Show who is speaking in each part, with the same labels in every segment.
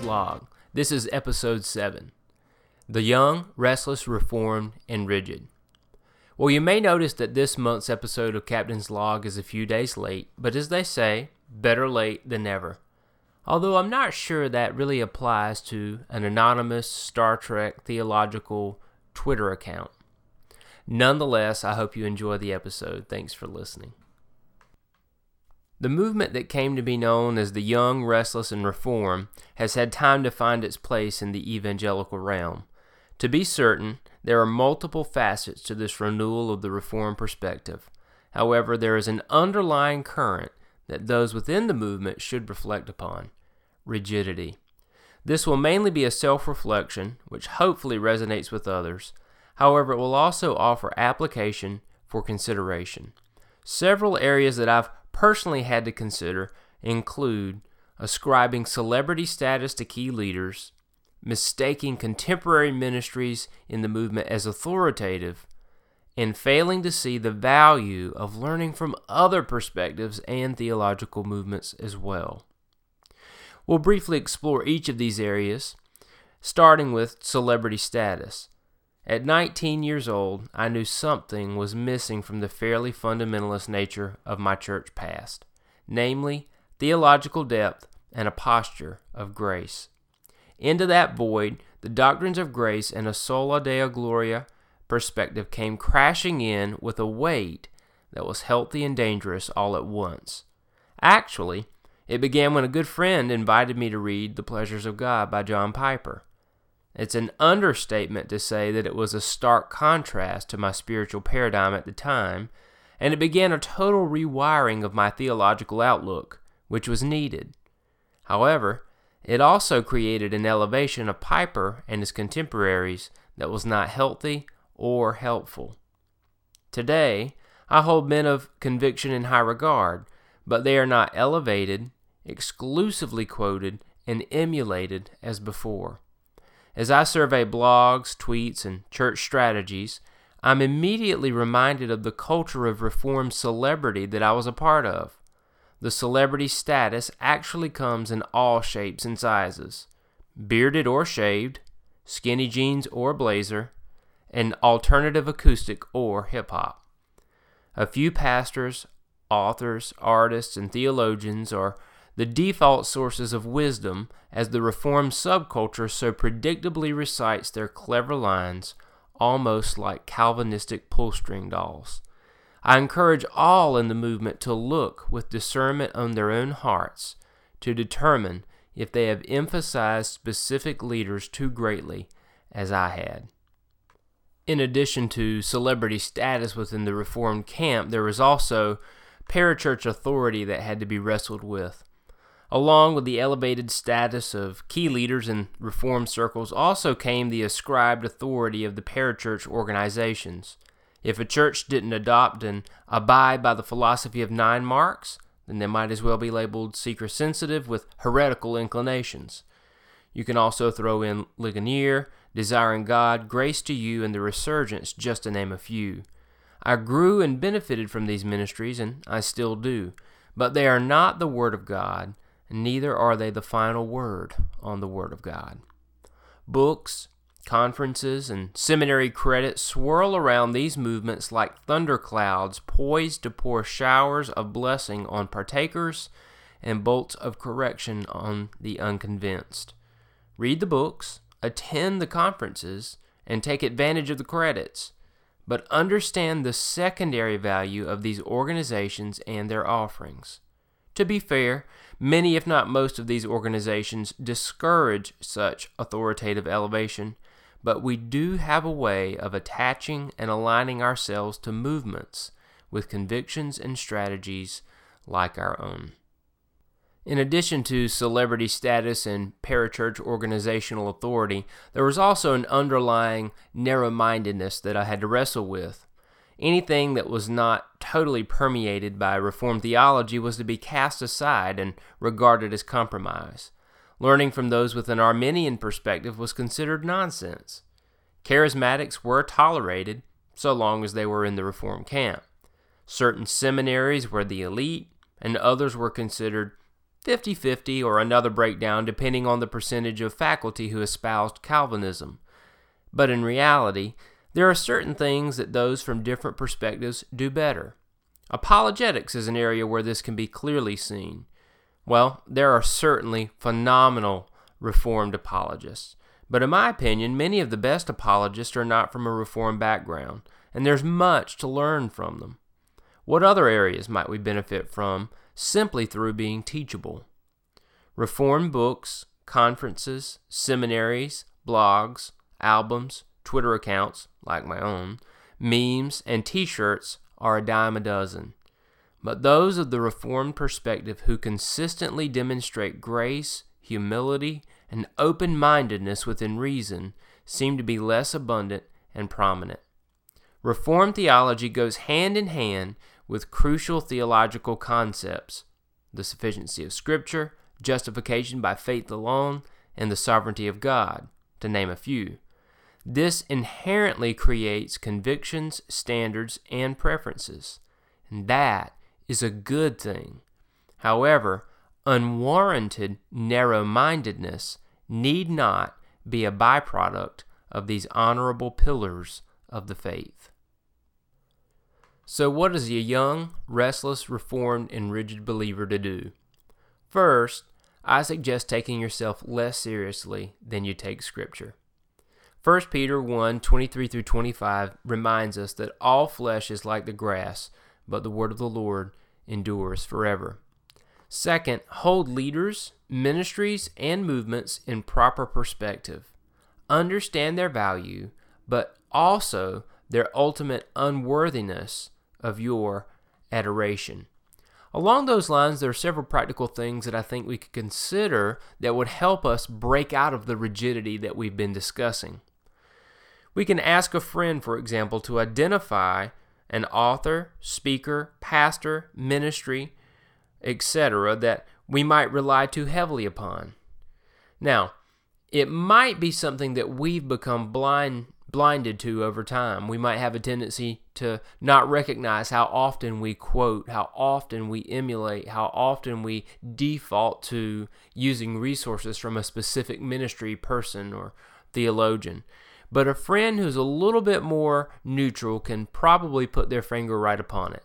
Speaker 1: Log. This is episode 7 The Young, Restless, Reformed, and Rigid. Well, you may notice that this month's episode of Captain's Log is a few days late, but as they say, better late than never. Although I'm not sure that really applies to an anonymous Star Trek theological Twitter account. Nonetheless, I hope you enjoy the episode. Thanks for listening. The movement that came to be known as the Young, Restless, and Reform has had time to find its place in the evangelical realm. To be certain, there are multiple facets to this renewal of the Reform perspective. However, there is an underlying current that those within the movement should reflect upon rigidity. This will mainly be a self reflection, which hopefully resonates with others. However, it will also offer application for consideration. Several areas that I've personally had to consider include ascribing celebrity status to key leaders, mistaking contemporary ministries in the movement as authoritative, and failing to see the value of learning from other perspectives and theological movements as well. We'll briefly explore each of these areas, starting with celebrity status. At 19 years old, I knew something was missing from the fairly fundamentalist nature of my church past, namely, theological depth and a posture of grace. Into that void, the doctrines of grace and a sola deo gloria perspective came crashing in with a weight that was healthy and dangerous all at once. Actually, it began when a good friend invited me to read The Pleasures of God by John Piper. It's an understatement to say that it was a stark contrast to my spiritual paradigm at the time, and it began a total rewiring of my theological outlook, which was needed. However, it also created an elevation of Piper and his contemporaries that was not healthy or helpful. Today, I hold men of conviction in high regard, but they are not elevated, exclusively quoted, and emulated as before. As I survey blogs, tweets, and church strategies, I'm immediately reminded of the culture of reformed celebrity that I was a part of. The celebrity status actually comes in all shapes and sizes bearded or shaved, skinny jeans or blazer, and alternative acoustic or hip hop. A few pastors, authors, artists, and theologians are the default sources of wisdom as the Reformed subculture so predictably recites their clever lines almost like Calvinistic pull string dolls. I encourage all in the movement to look with discernment on their own hearts to determine if they have emphasized specific leaders too greatly, as I had. In addition to celebrity status within the Reformed camp, there was also parachurch authority that had to be wrestled with. Along with the elevated status of key leaders in reform circles also came the ascribed authority of the parachurch organizations. If a church didn't adopt and abide by the philosophy of 9Marks, then they might as well be labeled seeker sensitive with heretical inclinations. You can also throw in Ligonier, Desiring God, Grace to You, and The Resurgence, just to name a few. I grew and benefited from these ministries, and I still do, but they are not the Word of God neither are they the final word on the Word of God. Books, conferences, and seminary credits swirl around these movements like thunderclouds poised to pour showers of blessing on partakers and bolts of correction on the unconvinced. Read the books, attend the conferences, and take advantage of the credits, but understand the secondary value of these organizations and their offerings. To be fair, many, if not most, of these organizations discourage such authoritative elevation, but we do have a way of attaching and aligning ourselves to movements with convictions and strategies like our own. In addition to celebrity status and parachurch organizational authority, there was also an underlying narrow mindedness that I had to wrestle with. Anything that was not totally permeated by Reformed theology was to be cast aside and regarded as compromise. Learning from those with an Arminian perspective was considered nonsense. Charismatics were tolerated so long as they were in the Reformed camp. Certain seminaries were the elite, and others were considered 50 50 or another breakdown depending on the percentage of faculty who espoused Calvinism. But in reality, there are certain things that those from different perspectives do better. Apologetics is an area where this can be clearly seen. Well, there are certainly phenomenal Reformed apologists. But in my opinion, many of the best apologists are not from a Reformed background, and there's much to learn from them. What other areas might we benefit from simply through being teachable? Reformed books, conferences, seminaries, blogs, albums, Twitter accounts, like my own, memes, and t shirts are a dime a dozen. But those of the Reformed perspective who consistently demonstrate grace, humility, and open mindedness within reason seem to be less abundant and prominent. Reformed theology goes hand in hand with crucial theological concepts the sufficiency of Scripture, justification by faith alone, and the sovereignty of God, to name a few. This inherently creates convictions, standards, and preferences. And that is a good thing. However, unwarranted narrow mindedness need not be a byproduct of these honorable pillars of the faith. So, what is a young, restless, reformed, and rigid believer to do? First, I suggest taking yourself less seriously than you take Scripture. 1 Peter 1 23 through 25 reminds us that all flesh is like the grass, but the word of the Lord endures forever. Second, hold leaders, ministries, and movements in proper perspective. Understand their value, but also their ultimate unworthiness of your adoration. Along those lines, there are several practical things that I think we could consider that would help us break out of the rigidity that we've been discussing. We can ask a friend, for example, to identify an author, speaker, pastor, ministry, etc., that we might rely too heavily upon. Now, it might be something that we've become blind blinded to over time. We might have a tendency to not recognize how often we quote, how often we emulate, how often we default to using resources from a specific ministry person or theologian. But a friend who's a little bit more neutral can probably put their finger right upon it.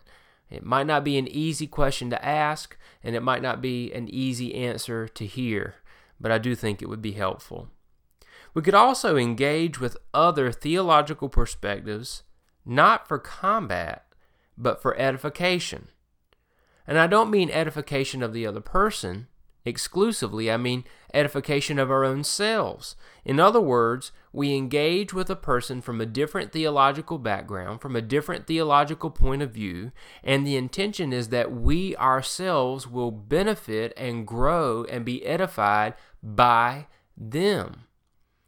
Speaker 1: It might not be an easy question to ask, and it might not be an easy answer to hear, but I do think it would be helpful. We could also engage with other theological perspectives, not for combat, but for edification. And I don't mean edification of the other person, exclusively, I mean edification of our own selves. In other words, we engage with a person from a different theological background, from a different theological point of view, and the intention is that we ourselves will benefit and grow and be edified by them.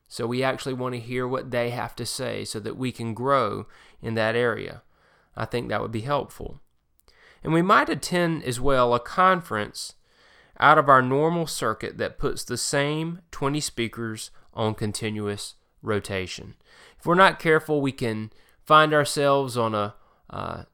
Speaker 1: So we actually want to hear what they have to say so that we can grow in that area. I think that would be helpful. And we might attend as well a conference out of our normal circuit that puts the same 20 speakers on continuous rotation. If we're not careful, we can find ourselves on a uh,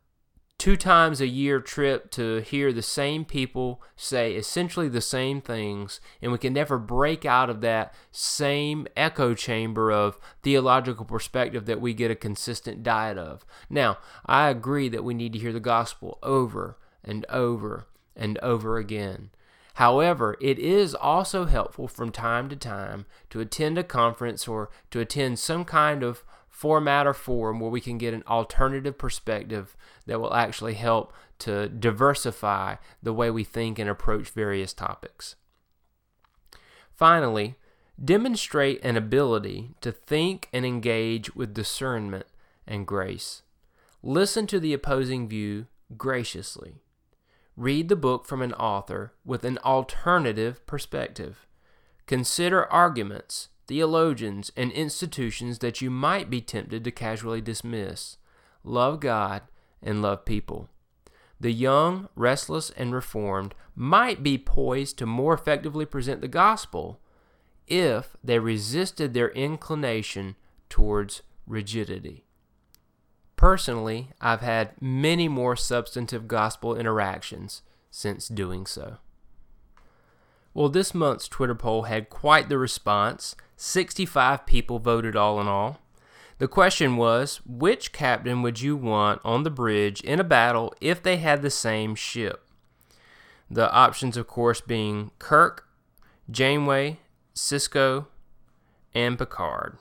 Speaker 1: two times a year trip to hear the same people say essentially the same things, and we can never break out of that same echo chamber of theological perspective that we get a consistent diet of. Now, I agree that we need to hear the gospel over and over and over again. However, it is also helpful from time to time to attend a conference or to attend some kind of format or forum where we can get an alternative perspective that will actually help to diversify the way we think and approach various topics. Finally, demonstrate an ability to think and engage with discernment and grace. Listen to the opposing view graciously. Read the book from an author with an alternative perspective. Consider arguments, theologians, and institutions that you might be tempted to casually dismiss. Love God and love people. The young, restless, and reformed might be poised to more effectively present the gospel if they resisted their inclination towards rigidity. Personally, I've had many more substantive gospel interactions since doing so. Well, this month's Twitter poll had quite the response. 65 people voted all in all. The question was which captain would you want on the bridge in a battle if they had the same ship? The options, of course, being Kirk, Janeway, Sisko, and Picard.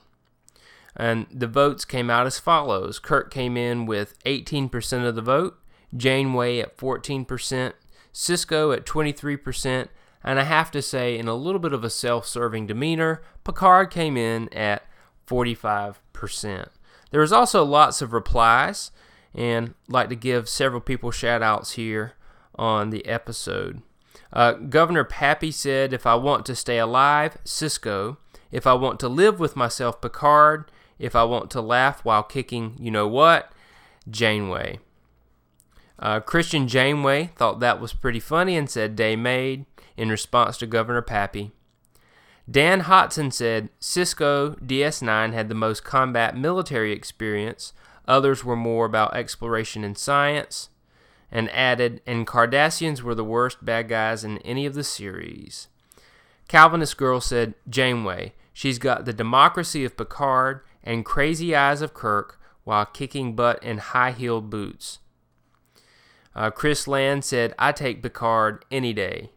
Speaker 1: And the votes came out as follows Kirk came in with 18% of the vote, Janeway at 14%, Sisko at 23%, and I have to say, in a little bit of a self serving demeanor, Picard came in at 45%. There was also lots of replies, and I'd like to give several people shout outs here on the episode. Uh, Governor Pappy said, If I want to stay alive, Sisko. If I want to live with myself, Picard. If I want to laugh while kicking, you know what? Janeway. Uh, Christian Janeway thought that was pretty funny and said day made in response to Governor Pappy. Dan Hotson said Sisko DS9 had the most combat military experience, others were more about exploration and science, and added, and Cardassians were the worst bad guys in any of the series. Calvinist Girl said Janeway, she's got the democracy of Picard and crazy eyes of Kirk while kicking butt in high heeled boots. Uh, Chris Land said, I take Picard any day.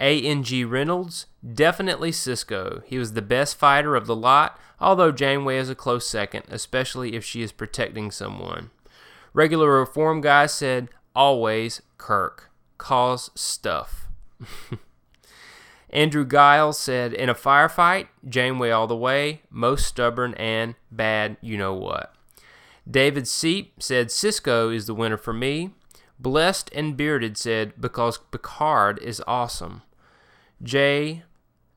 Speaker 1: A.N.G. Reynolds, definitely Sisko. He was the best fighter of the lot, although Janeway is a close second, especially if she is protecting someone. Regular Reform Guy said, always Kirk. Cause stuff. Andrew Giles said, in a firefight, Janeway all the way, most stubborn and bad, you know what. David Seep said, Sisko is the winner for me. Blessed and Bearded said, because Picard is awesome. J.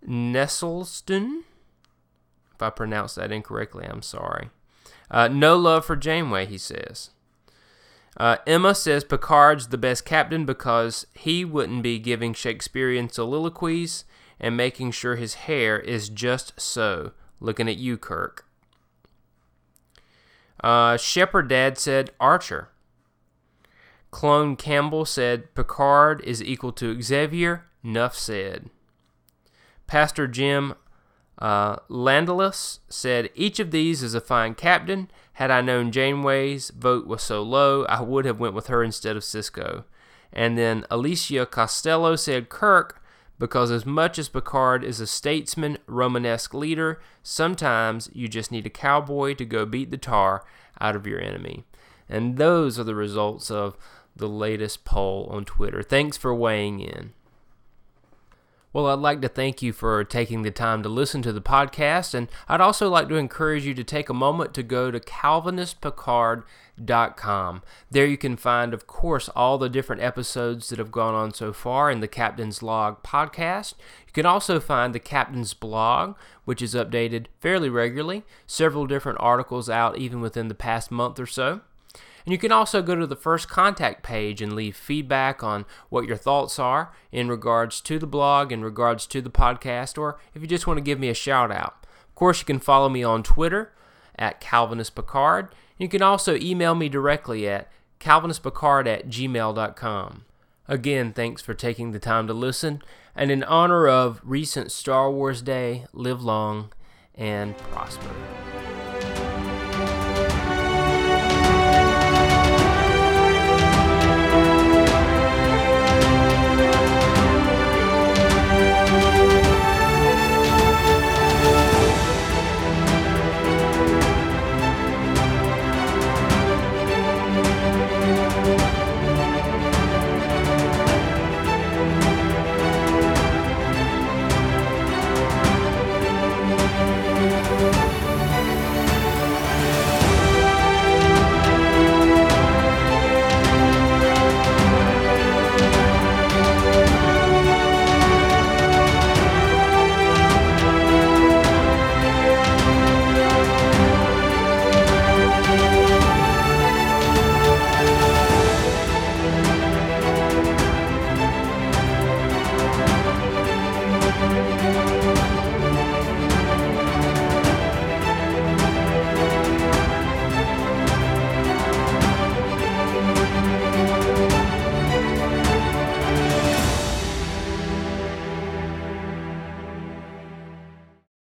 Speaker 1: Nestleston. If I pronounced that incorrectly, I'm sorry. Uh, no love for Janeway, he says. Uh, Emma says Picard's the best captain because he wouldn't be giving Shakespearean soliloquies and making sure his hair is just so. Looking at you, Kirk. Uh, Shepherd Dad said Archer. Clone Campbell said Picard is equal to Xavier. Nuff said. Pastor Jim uh, Landalus said, Each of these is a fine captain. Had I known Janeway's vote was so low, I would have went with her instead of Sisko. And then Alicia Costello said Kirk, because as much as Picard is a statesman, Romanesque leader, sometimes you just need a cowboy to go beat the tar out of your enemy. And those are the results of the latest poll on Twitter. Thanks for weighing in. Well, I'd like to thank you for taking the time to listen to the podcast, and I'd also like to encourage you to take a moment to go to CalvinistPicard.com. There you can find, of course, all the different episodes that have gone on so far in the Captain's Log podcast. You can also find the Captain's Blog, which is updated fairly regularly, several different articles out even within the past month or so. And you can also go to the first contact page and leave feedback on what your thoughts are in regards to the blog, in regards to the podcast, or if you just want to give me a shout out. Of course, you can follow me on Twitter at Calvinist Picard. You can also email me directly at calvinistpicard at gmail.com. Again, thanks for taking the time to listen. And in honor of recent Star Wars Day, live long and prosper.